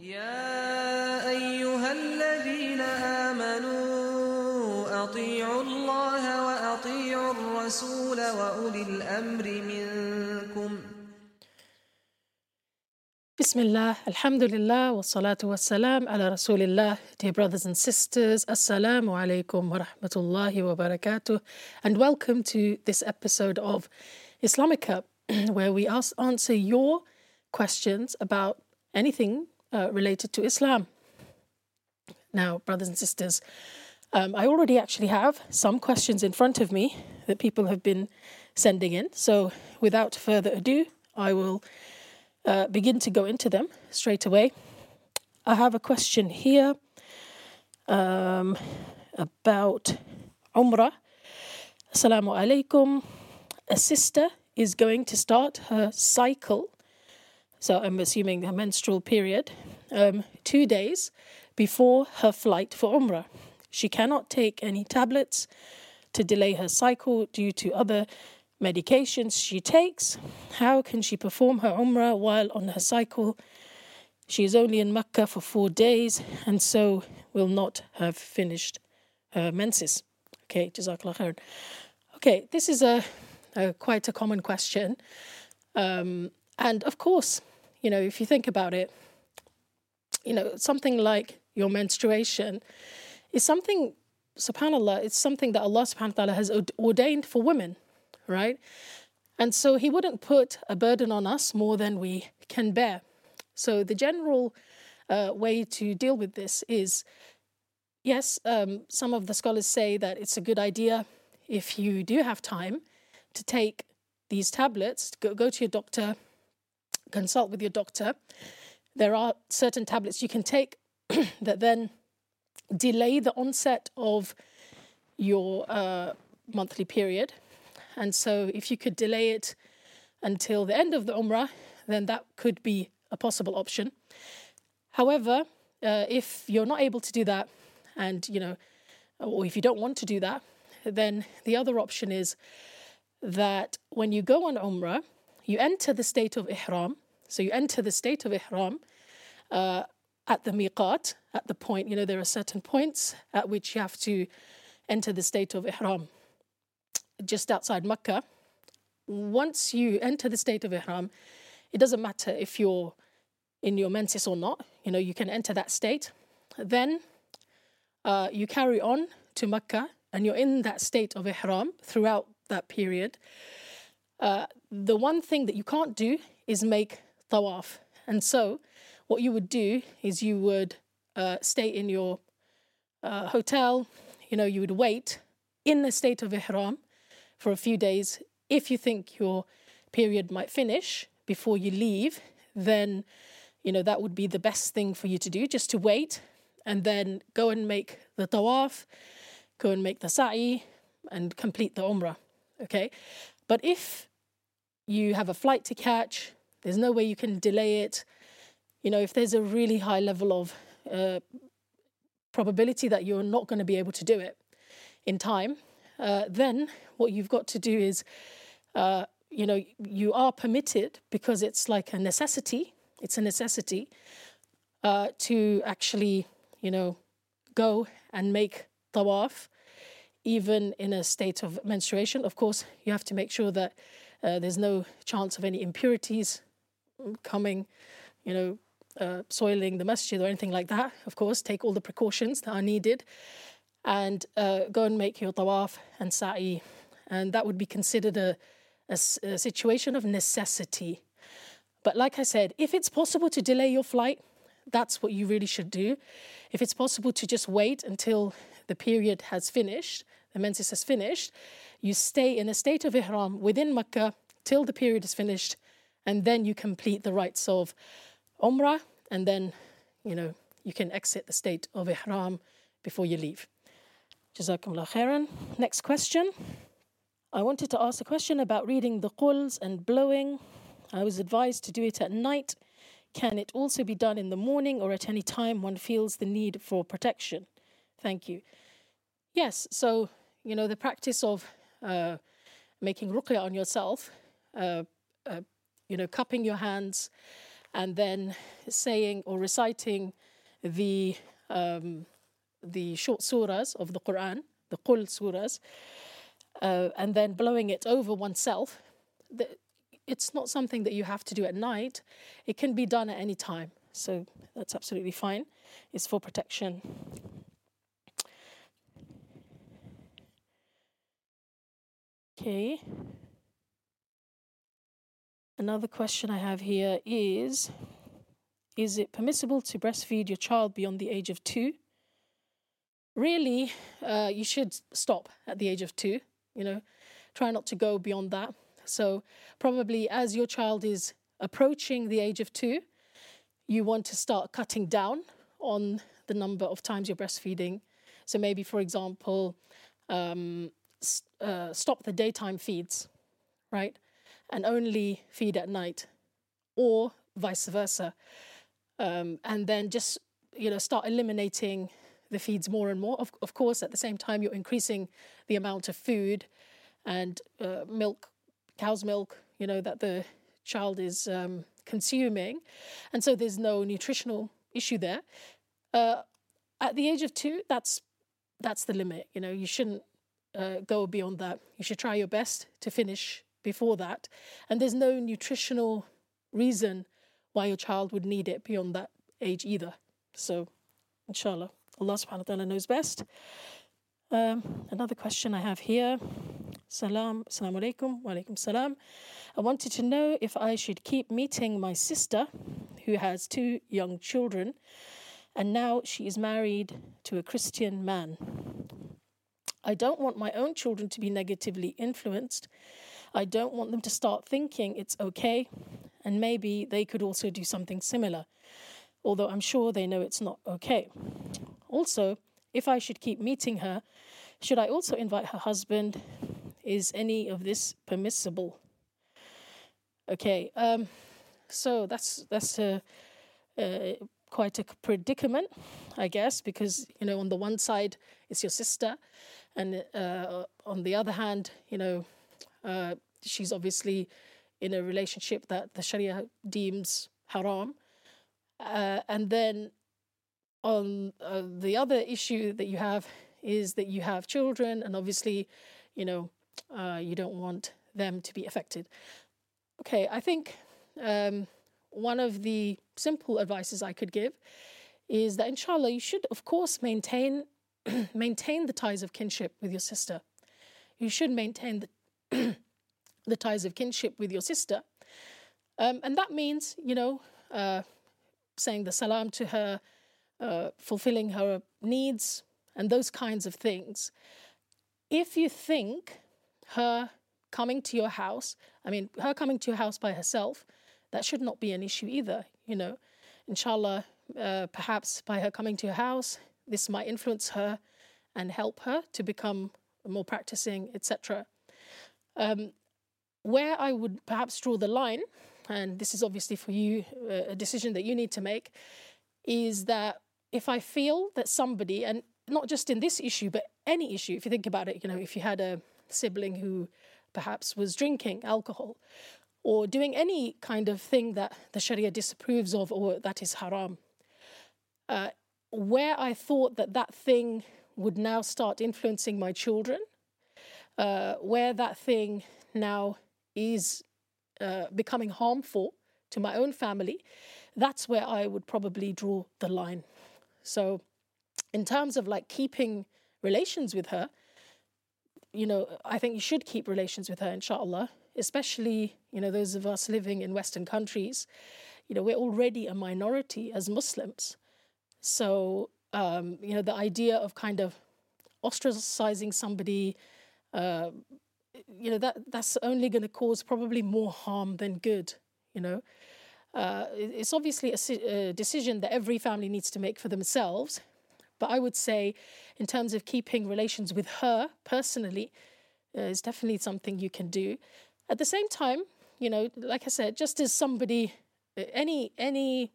يا أيها الذين آمنوا أطيعوا الله وأطيعوا الرسول وأولي الأمر منكم Bismillah, Alhamdulillah, wassalatu wassalam ala Rasulillah. Dear brothers and sisters, Assalamu alaikum wa rahmatullahi wa barakatuh, and welcome to this episode of Islamic Cup, where we ask, answer your questions about anything uh, related to Islam. Now, brothers and sisters, um, I already actually have some questions in front of me that people have been sending in. So, without further ado, I will uh, begin to go into them straight away. I have a question here um, about Umrah. Assalamu alaikum. A sister is going to start her cycle, so I'm assuming her menstrual period, um, two days before her flight for Umrah. She cannot take any tablets to delay her cycle due to other medications she takes. How can she perform her Umrah while on her cycle? She is only in Mecca for four days and so will not have finished her menses. Okay, Jazakallah khair. Okay, this is a, a quite a common question. Um, and of course, you know, if you think about it, you know, something like your menstruation is something, subhanAllah, it's something that Allah subhanahu wa ta'ala has ordained for women right? And so he wouldn't put a burden on us more than we can bear. So the general uh, way to deal with this is yes, um, some of the scholars say that it's a good idea if you do have time to take these tablets, go, go to your doctor, consult with your doctor. There are certain tablets you can take that then delay the onset of your uh, monthly period and so, if you could delay it until the end of the Umrah, then that could be a possible option. However, uh, if you're not able to do that, and you know, or if you don't want to do that, then the other option is that when you go on Umrah, you enter the state of Ihram. So you enter the state of Ihram uh, at the miqat, at the point, you know, there are certain points at which you have to enter the state of Ihram just outside Mecca, once you enter the state of Ihram, it doesn't matter if you're in your menses or not, you know, you can enter that state. Then uh, you carry on to Mecca and you're in that state of Ihram throughout that period. Uh, the one thing that you can't do is make tawaf. And so, what you would do is you would uh, stay in your uh, hotel, you know, you would wait in the state of Ihram for a few days. If you think your period might finish before you leave, then you know that would be the best thing for you to do, just to wait and then go and make the tawaf, go and make the sa'i, and complete the umrah. Okay, but if you have a flight to catch, there's no way you can delay it. You know, if there's a really high level of uh, probability that you're not going to be able to do it in time, uh, then what you've got to do is, uh, you know, you are permitted because it's like a necessity. It's a necessity uh, to actually, you know, go and make tawaf, even in a state of menstruation. Of course, you have to make sure that uh, there's no chance of any impurities coming, you know, uh, soiling the masjid or anything like that. Of course, take all the precautions that are needed and uh, go and make your tawaf and sa'i. And that would be considered a, a, a situation of necessity. But like I said, if it's possible to delay your flight, that's what you really should do. If it's possible to just wait until the period has finished, the menses has finished, you stay in a state of ihram within Mecca till the period is finished, and then you complete the rites of Umrah, and then, you know, you can exit the state of ihram before you leave. Jazakumullah khairan. Next question. I wanted to ask a question about reading the quls and blowing. I was advised to do it at night. Can it also be done in the morning or at any time one feels the need for protection? Thank you. Yes, so, you know, the practice of uh, making ruqya on yourself, uh, uh, you know, cupping your hands and then saying or reciting the um, the short surahs of the Quran, the Qul surahs, uh, and then blowing it over oneself. The, it's not something that you have to do at night. It can be done at any time. So that's absolutely fine. It's for protection. Okay. Another question I have here is Is it permissible to breastfeed your child beyond the age of two? Really, uh, you should stop at the age of two, you know, try not to go beyond that. So, probably as your child is approaching the age of two, you want to start cutting down on the number of times you're breastfeeding. So, maybe, for example, um, uh, stop the daytime feeds, right? And only feed at night, or vice versa. Um, and then just, you know, start eliminating the feeds more and more. Of, of course, at the same time, you're increasing the amount of food and uh, milk, cow's milk, you know, that the child is um, consuming. And so there's no nutritional issue there. Uh, at the age of two, that's that's the limit. You know, you shouldn't uh, go beyond that. You should try your best to finish before that. And there's no nutritional reason why your child would need it beyond that age either. So, inshallah, Allah subhanahu wa ta'ala knows best. Um, another question I have here. Salam, salam alaikum, wa alaikum salam. I wanted to know if I should keep meeting my sister, who has two young children, and now she is married to a Christian man. I don't want my own children to be negatively influenced. I don't want them to start thinking it's okay, and maybe they could also do something similar, although I'm sure they know it's not okay. Also, if I should keep meeting her, should I also invite her husband? Is any of this permissible? Okay, um, so that's that's a, a quite a predicament, I guess, because you know on the one side it's your sister, and uh, on the other hand, you know, uh, she's obviously in a relationship that the Sharia deems haram, uh, and then on uh, the other issue that you have is that you have children, and obviously, you know, uh, you don't want them to be affected. Okay, I think. Um, one of the simple advices I could give is that inshallah you should of course maintain maintain the ties of kinship with your sister. You should maintain the the ties of kinship with your sister. Um, and that means, you know, uh, saying the salam to her, uh, fulfilling her needs, and those kinds of things. If you think her coming to your house, I mean, her coming to your house by herself, that should not be an issue either. You know, inshallah, uh, perhaps by her coming to your house, this might influence her and help her to become more practicing, etc. Um, where I would perhaps draw the line, and this is obviously for you uh, a decision that you need to make, is that if I feel that somebody, and not just in this issue, but any issue, if you think about it, you know, if you had a sibling who perhaps was drinking alcohol or doing any kind of thing that the Sharia disapproves of or that is haram. Uh, where I thought that that thing would now start influencing my children, uh, where that thing now is uh, becoming harmful to my own family, that's where I would probably draw the line. So, in terms of like keeping relations with her, you know, I think you should keep relations with her, inshallah especially you know those of us living in Western countries, you know we're already a minority as Muslims. So um, you know the idea of kind of ostracizing somebody, uh, you know that that's only going to cause probably more harm than good. You know. Uh, it's obviously a, a decision that every family needs to make for themselves. But I would say, in terms of keeping relations with her personally, uh, is definitely something you can do. At the same time, you know, like I said, just as somebody, any any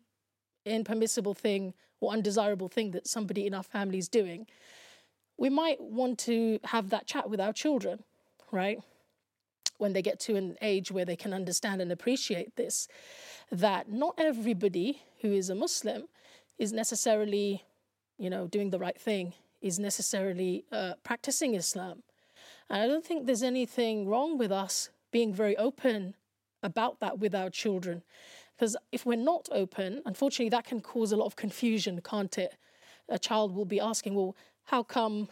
impermissible thing or undesirable thing that somebody in our family is doing, we might want to have that chat with our children, right? When they get to an age where they can understand and appreciate this. that not everybody who is a Muslim is necessarily, you know, doing the right thing, is necessarily uh, practicing Islam. And I don't think there's anything wrong with us being very open about that with our children. Because if we're not open, unfortunately, that can cause a lot of confusion, can't it? A child will be asking, well, how come,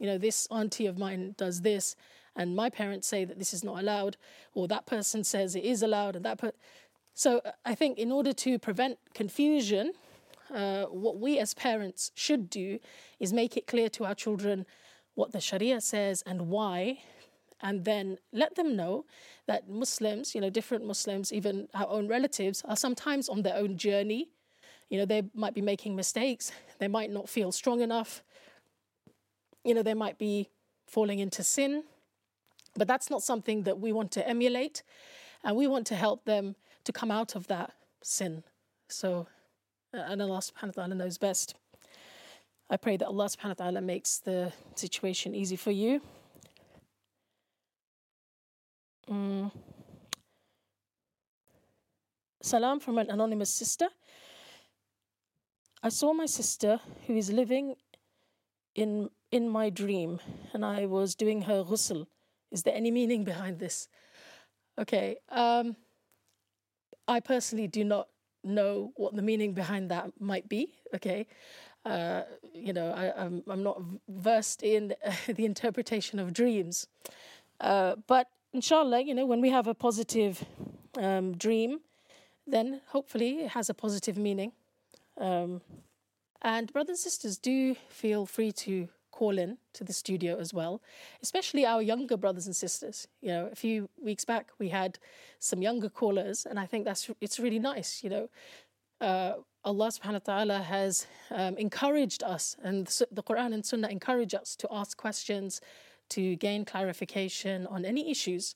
you know, this auntie of mine does this, and my parents say that this is not allowed, or that person says it is allowed, and that per- so I think in order to prevent confusion, uh, what we as parents should do is make it clear to our children what the Sharia says and why, and then let them know that Muslims, you know, different Muslims, even our own relatives, are sometimes on their own journey. You know, they might be making mistakes, they might not feel strong enough, you know, they might be falling into sin. But that's not something that we want to emulate, and we want to help them to come out of that sin. So, uh, and Allah subhanahu wa ta'ala knows best. I pray that Allah subhanahu wa ta'ala makes the situation easy for you. Mm. Salam from an anonymous sister. I saw my sister who is living in in my dream and I was doing her ghusl. Is there any meaning behind this? Okay. Um, I personally do not know what the meaning behind that might be. Okay. Uh, you know, I, am I'm, I'm not versed in the interpretation of dreams. Uh, but inshallah, you know, when we have a positive um, dream, then hopefully it has a positive meaning. Um, and brothers and sisters, do feel free to call in to the studio as well, especially our younger brothers and sisters. You know, a few weeks back we had some younger callers, and I think that's it's really nice. You know, uh, Allah Subhanahu wa Taala has um, encouraged us, and the Quran and Sunnah encourage us to ask questions, to gain clarification on any issues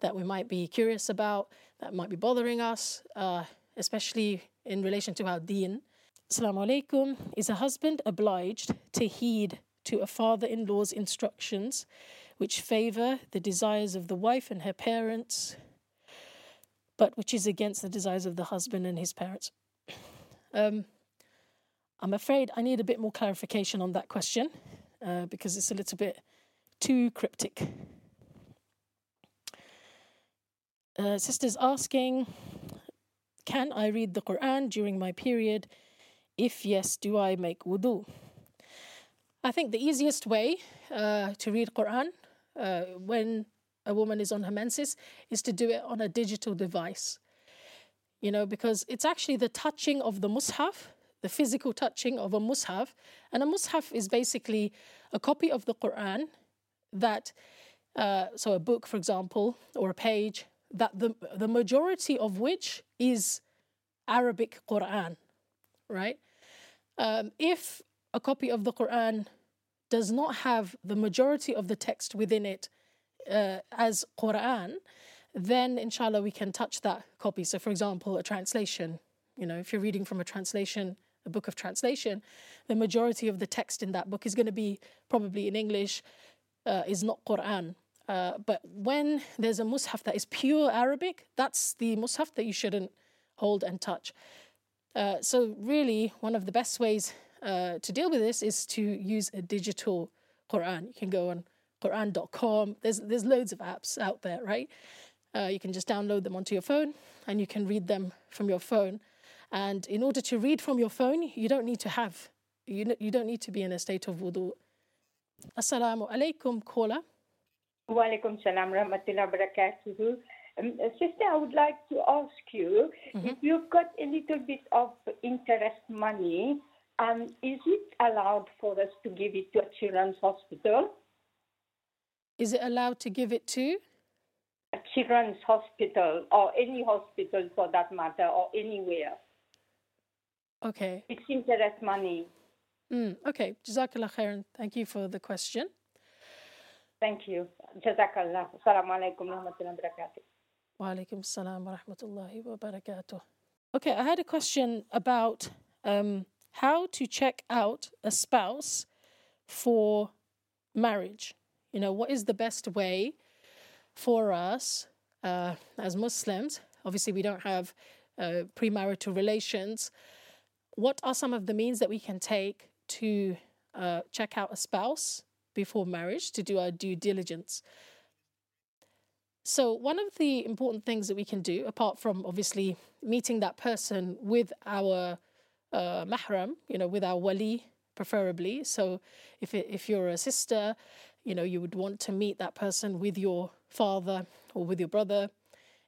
that we might be curious about, that might be bothering us, uh, especially in relation to our deen. Assalamu alaikum. Is a husband obliged to heed to a father in law's instructions which favor the desires of the wife and her parents, but which is against the desires of the husband and his parents? Um, I'm afraid I need a bit more clarification on that question uh, because it's a little bit too cryptic. Uh, sisters asking, can I read the Quran during my period? If yes, do I make wudu? I think the easiest way uh, to read Quran uh, when a woman is on her menses is to do it on a digital device. You know, because it's actually the touching of the mushaf, the physical touching of a mushaf. And a mushaf is basically a copy of the Quran that, uh, so a book, for example, or a page, that the, the majority of which is Arabic Quran, right? Um, if a copy of the Quran does not have the majority of the text within it uh, as Quran, then inshallah we can touch that copy. So, for example, a translation, you know, if you're reading from a translation, a book of translation, the majority of the text in that book is going to be probably in English, uh, is not Quran. Uh, but when there's a mushaf that is pure Arabic, that's the mushaf that you shouldn't hold and touch. Uh, so, really, one of the best ways uh, to deal with this is to use a digital Quran. You can go on Quran.com. There's there's loads of apps out there, right? Uh, you can just download them onto your phone, and you can read them from your phone. And in order to read from your phone, you don't need to have you you don't need to be in a state of wudu Assalamu alaikum, caller. Wa alaikum salam rahmatullah barakatuhu. Um, sister, I would like to ask you mm-hmm. if you've got a little bit of interest money, um, is it allowed for us to give it to a children's hospital? Is it allowed to give it to? A children's hospital or any hospital for that matter or anywhere. Okay. It's interest money. Mm, okay, Jazakallah khairan. Thank you for the question. Thank you. Jazakallah. Assalamu alaikum wa rahmatullahi wa barakatuh. Wa alaikum salam wa rahmatullahi wa barakatuh. Okay, I had a question about um, how to check out a spouse for marriage. You know, what is the best way for us uh, as Muslims? Obviously, we don't have uh, premarital relations, what are some of the means that we can take to uh, check out a spouse before marriage to do our due diligence? So, one of the important things that we can do, apart from obviously meeting that person with our uh, mahram, you know, with our wali, preferably. So, if if you're a sister, you know, you would want to meet that person with your father or with your brother.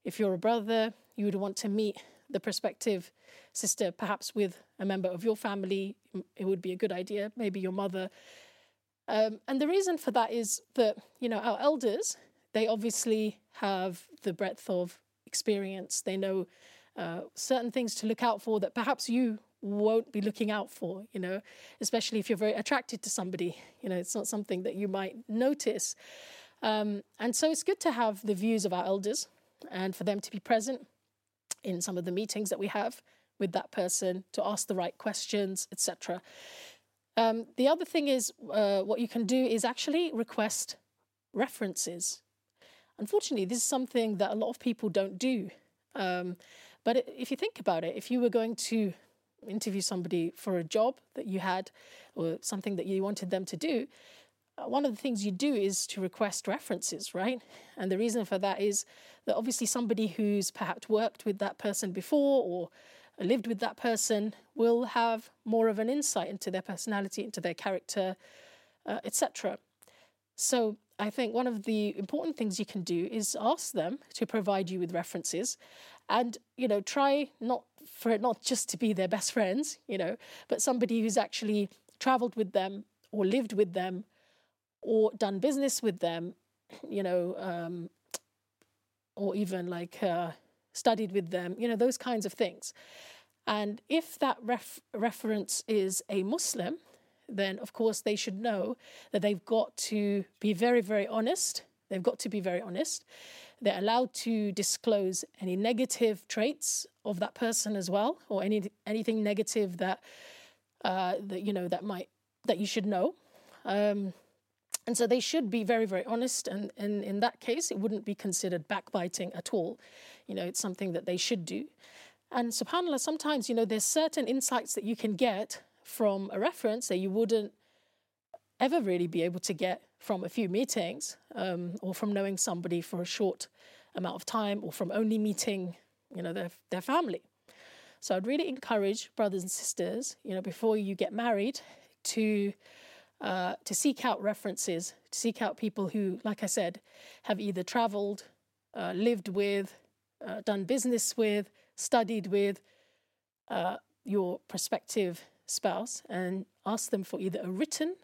If you're a brother, you would want to meet the prospective sister, perhaps with a member of your family. It would be a good idea, maybe your mother. Um, and the reason for that is that, you know, our elders, they obviously have the breadth of experience. They know uh, certain things to look out for that perhaps you won't be looking out for, you know, especially if you're very attracted to somebody. You know, it's not something that you might notice. Um, and so it's good to have the views of our elders and for them to be present in some of the meetings that we have with that person to ask the right questions, etc. Um, the other thing is, uh, what you can do is actually request references. Unfortunately, this is something that a lot of people don't do. Um, but if you think about it, if you were going to interview somebody for a job that you had or something that you wanted them to do, uh, one of the things you do is to request references, right? And the reason for that is that obviously somebody who's perhaps worked with that person before or lived with that person will have more of an insight into their personality, into their character, uh, etc. So I think one of the important things you can do is ask them to provide you with references and you know try not for it not just to be their best friends, you know, but somebody who's actually traveled with them or lived with them or done business with them, you know, um, or even like uh, studied with them, you know, those kinds of things. And if that ref- reference is a Muslim, then of course they should know that they've got to be very, very honest. They've got to be very honest. They're allowed to disclose any negative traits of that person as well, or any anything negative that uh, that you know that might that you should know. Um, and so they should be very, very honest. And, and in that case, it wouldn't be considered backbiting at all. You know, it's something that they should do. And subhanAllah, sometimes, you know, there's certain insights that you can get from a reference that you wouldn't ever really be able to get from a few meetings um, or from knowing somebody for a short amount of time or from only meeting, you know, their, their family. So I'd really encourage brothers and sisters, you know, before you get married to uh, to seek out references, to seek out people who, like I said, have either traveled, uh, lived with, uh, done business with, studied with uh, your prospective spouse, and ask them for either a written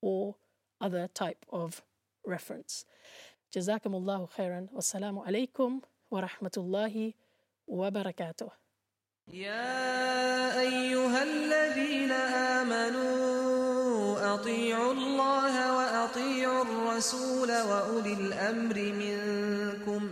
or other type of reference. جزاكم الله خيرا والسلام عليكم ورحمة الله وبركاته يا أيها الذين آمنوا أطيعوا الله وأطيعوا الرسول وأولي الأمر منكم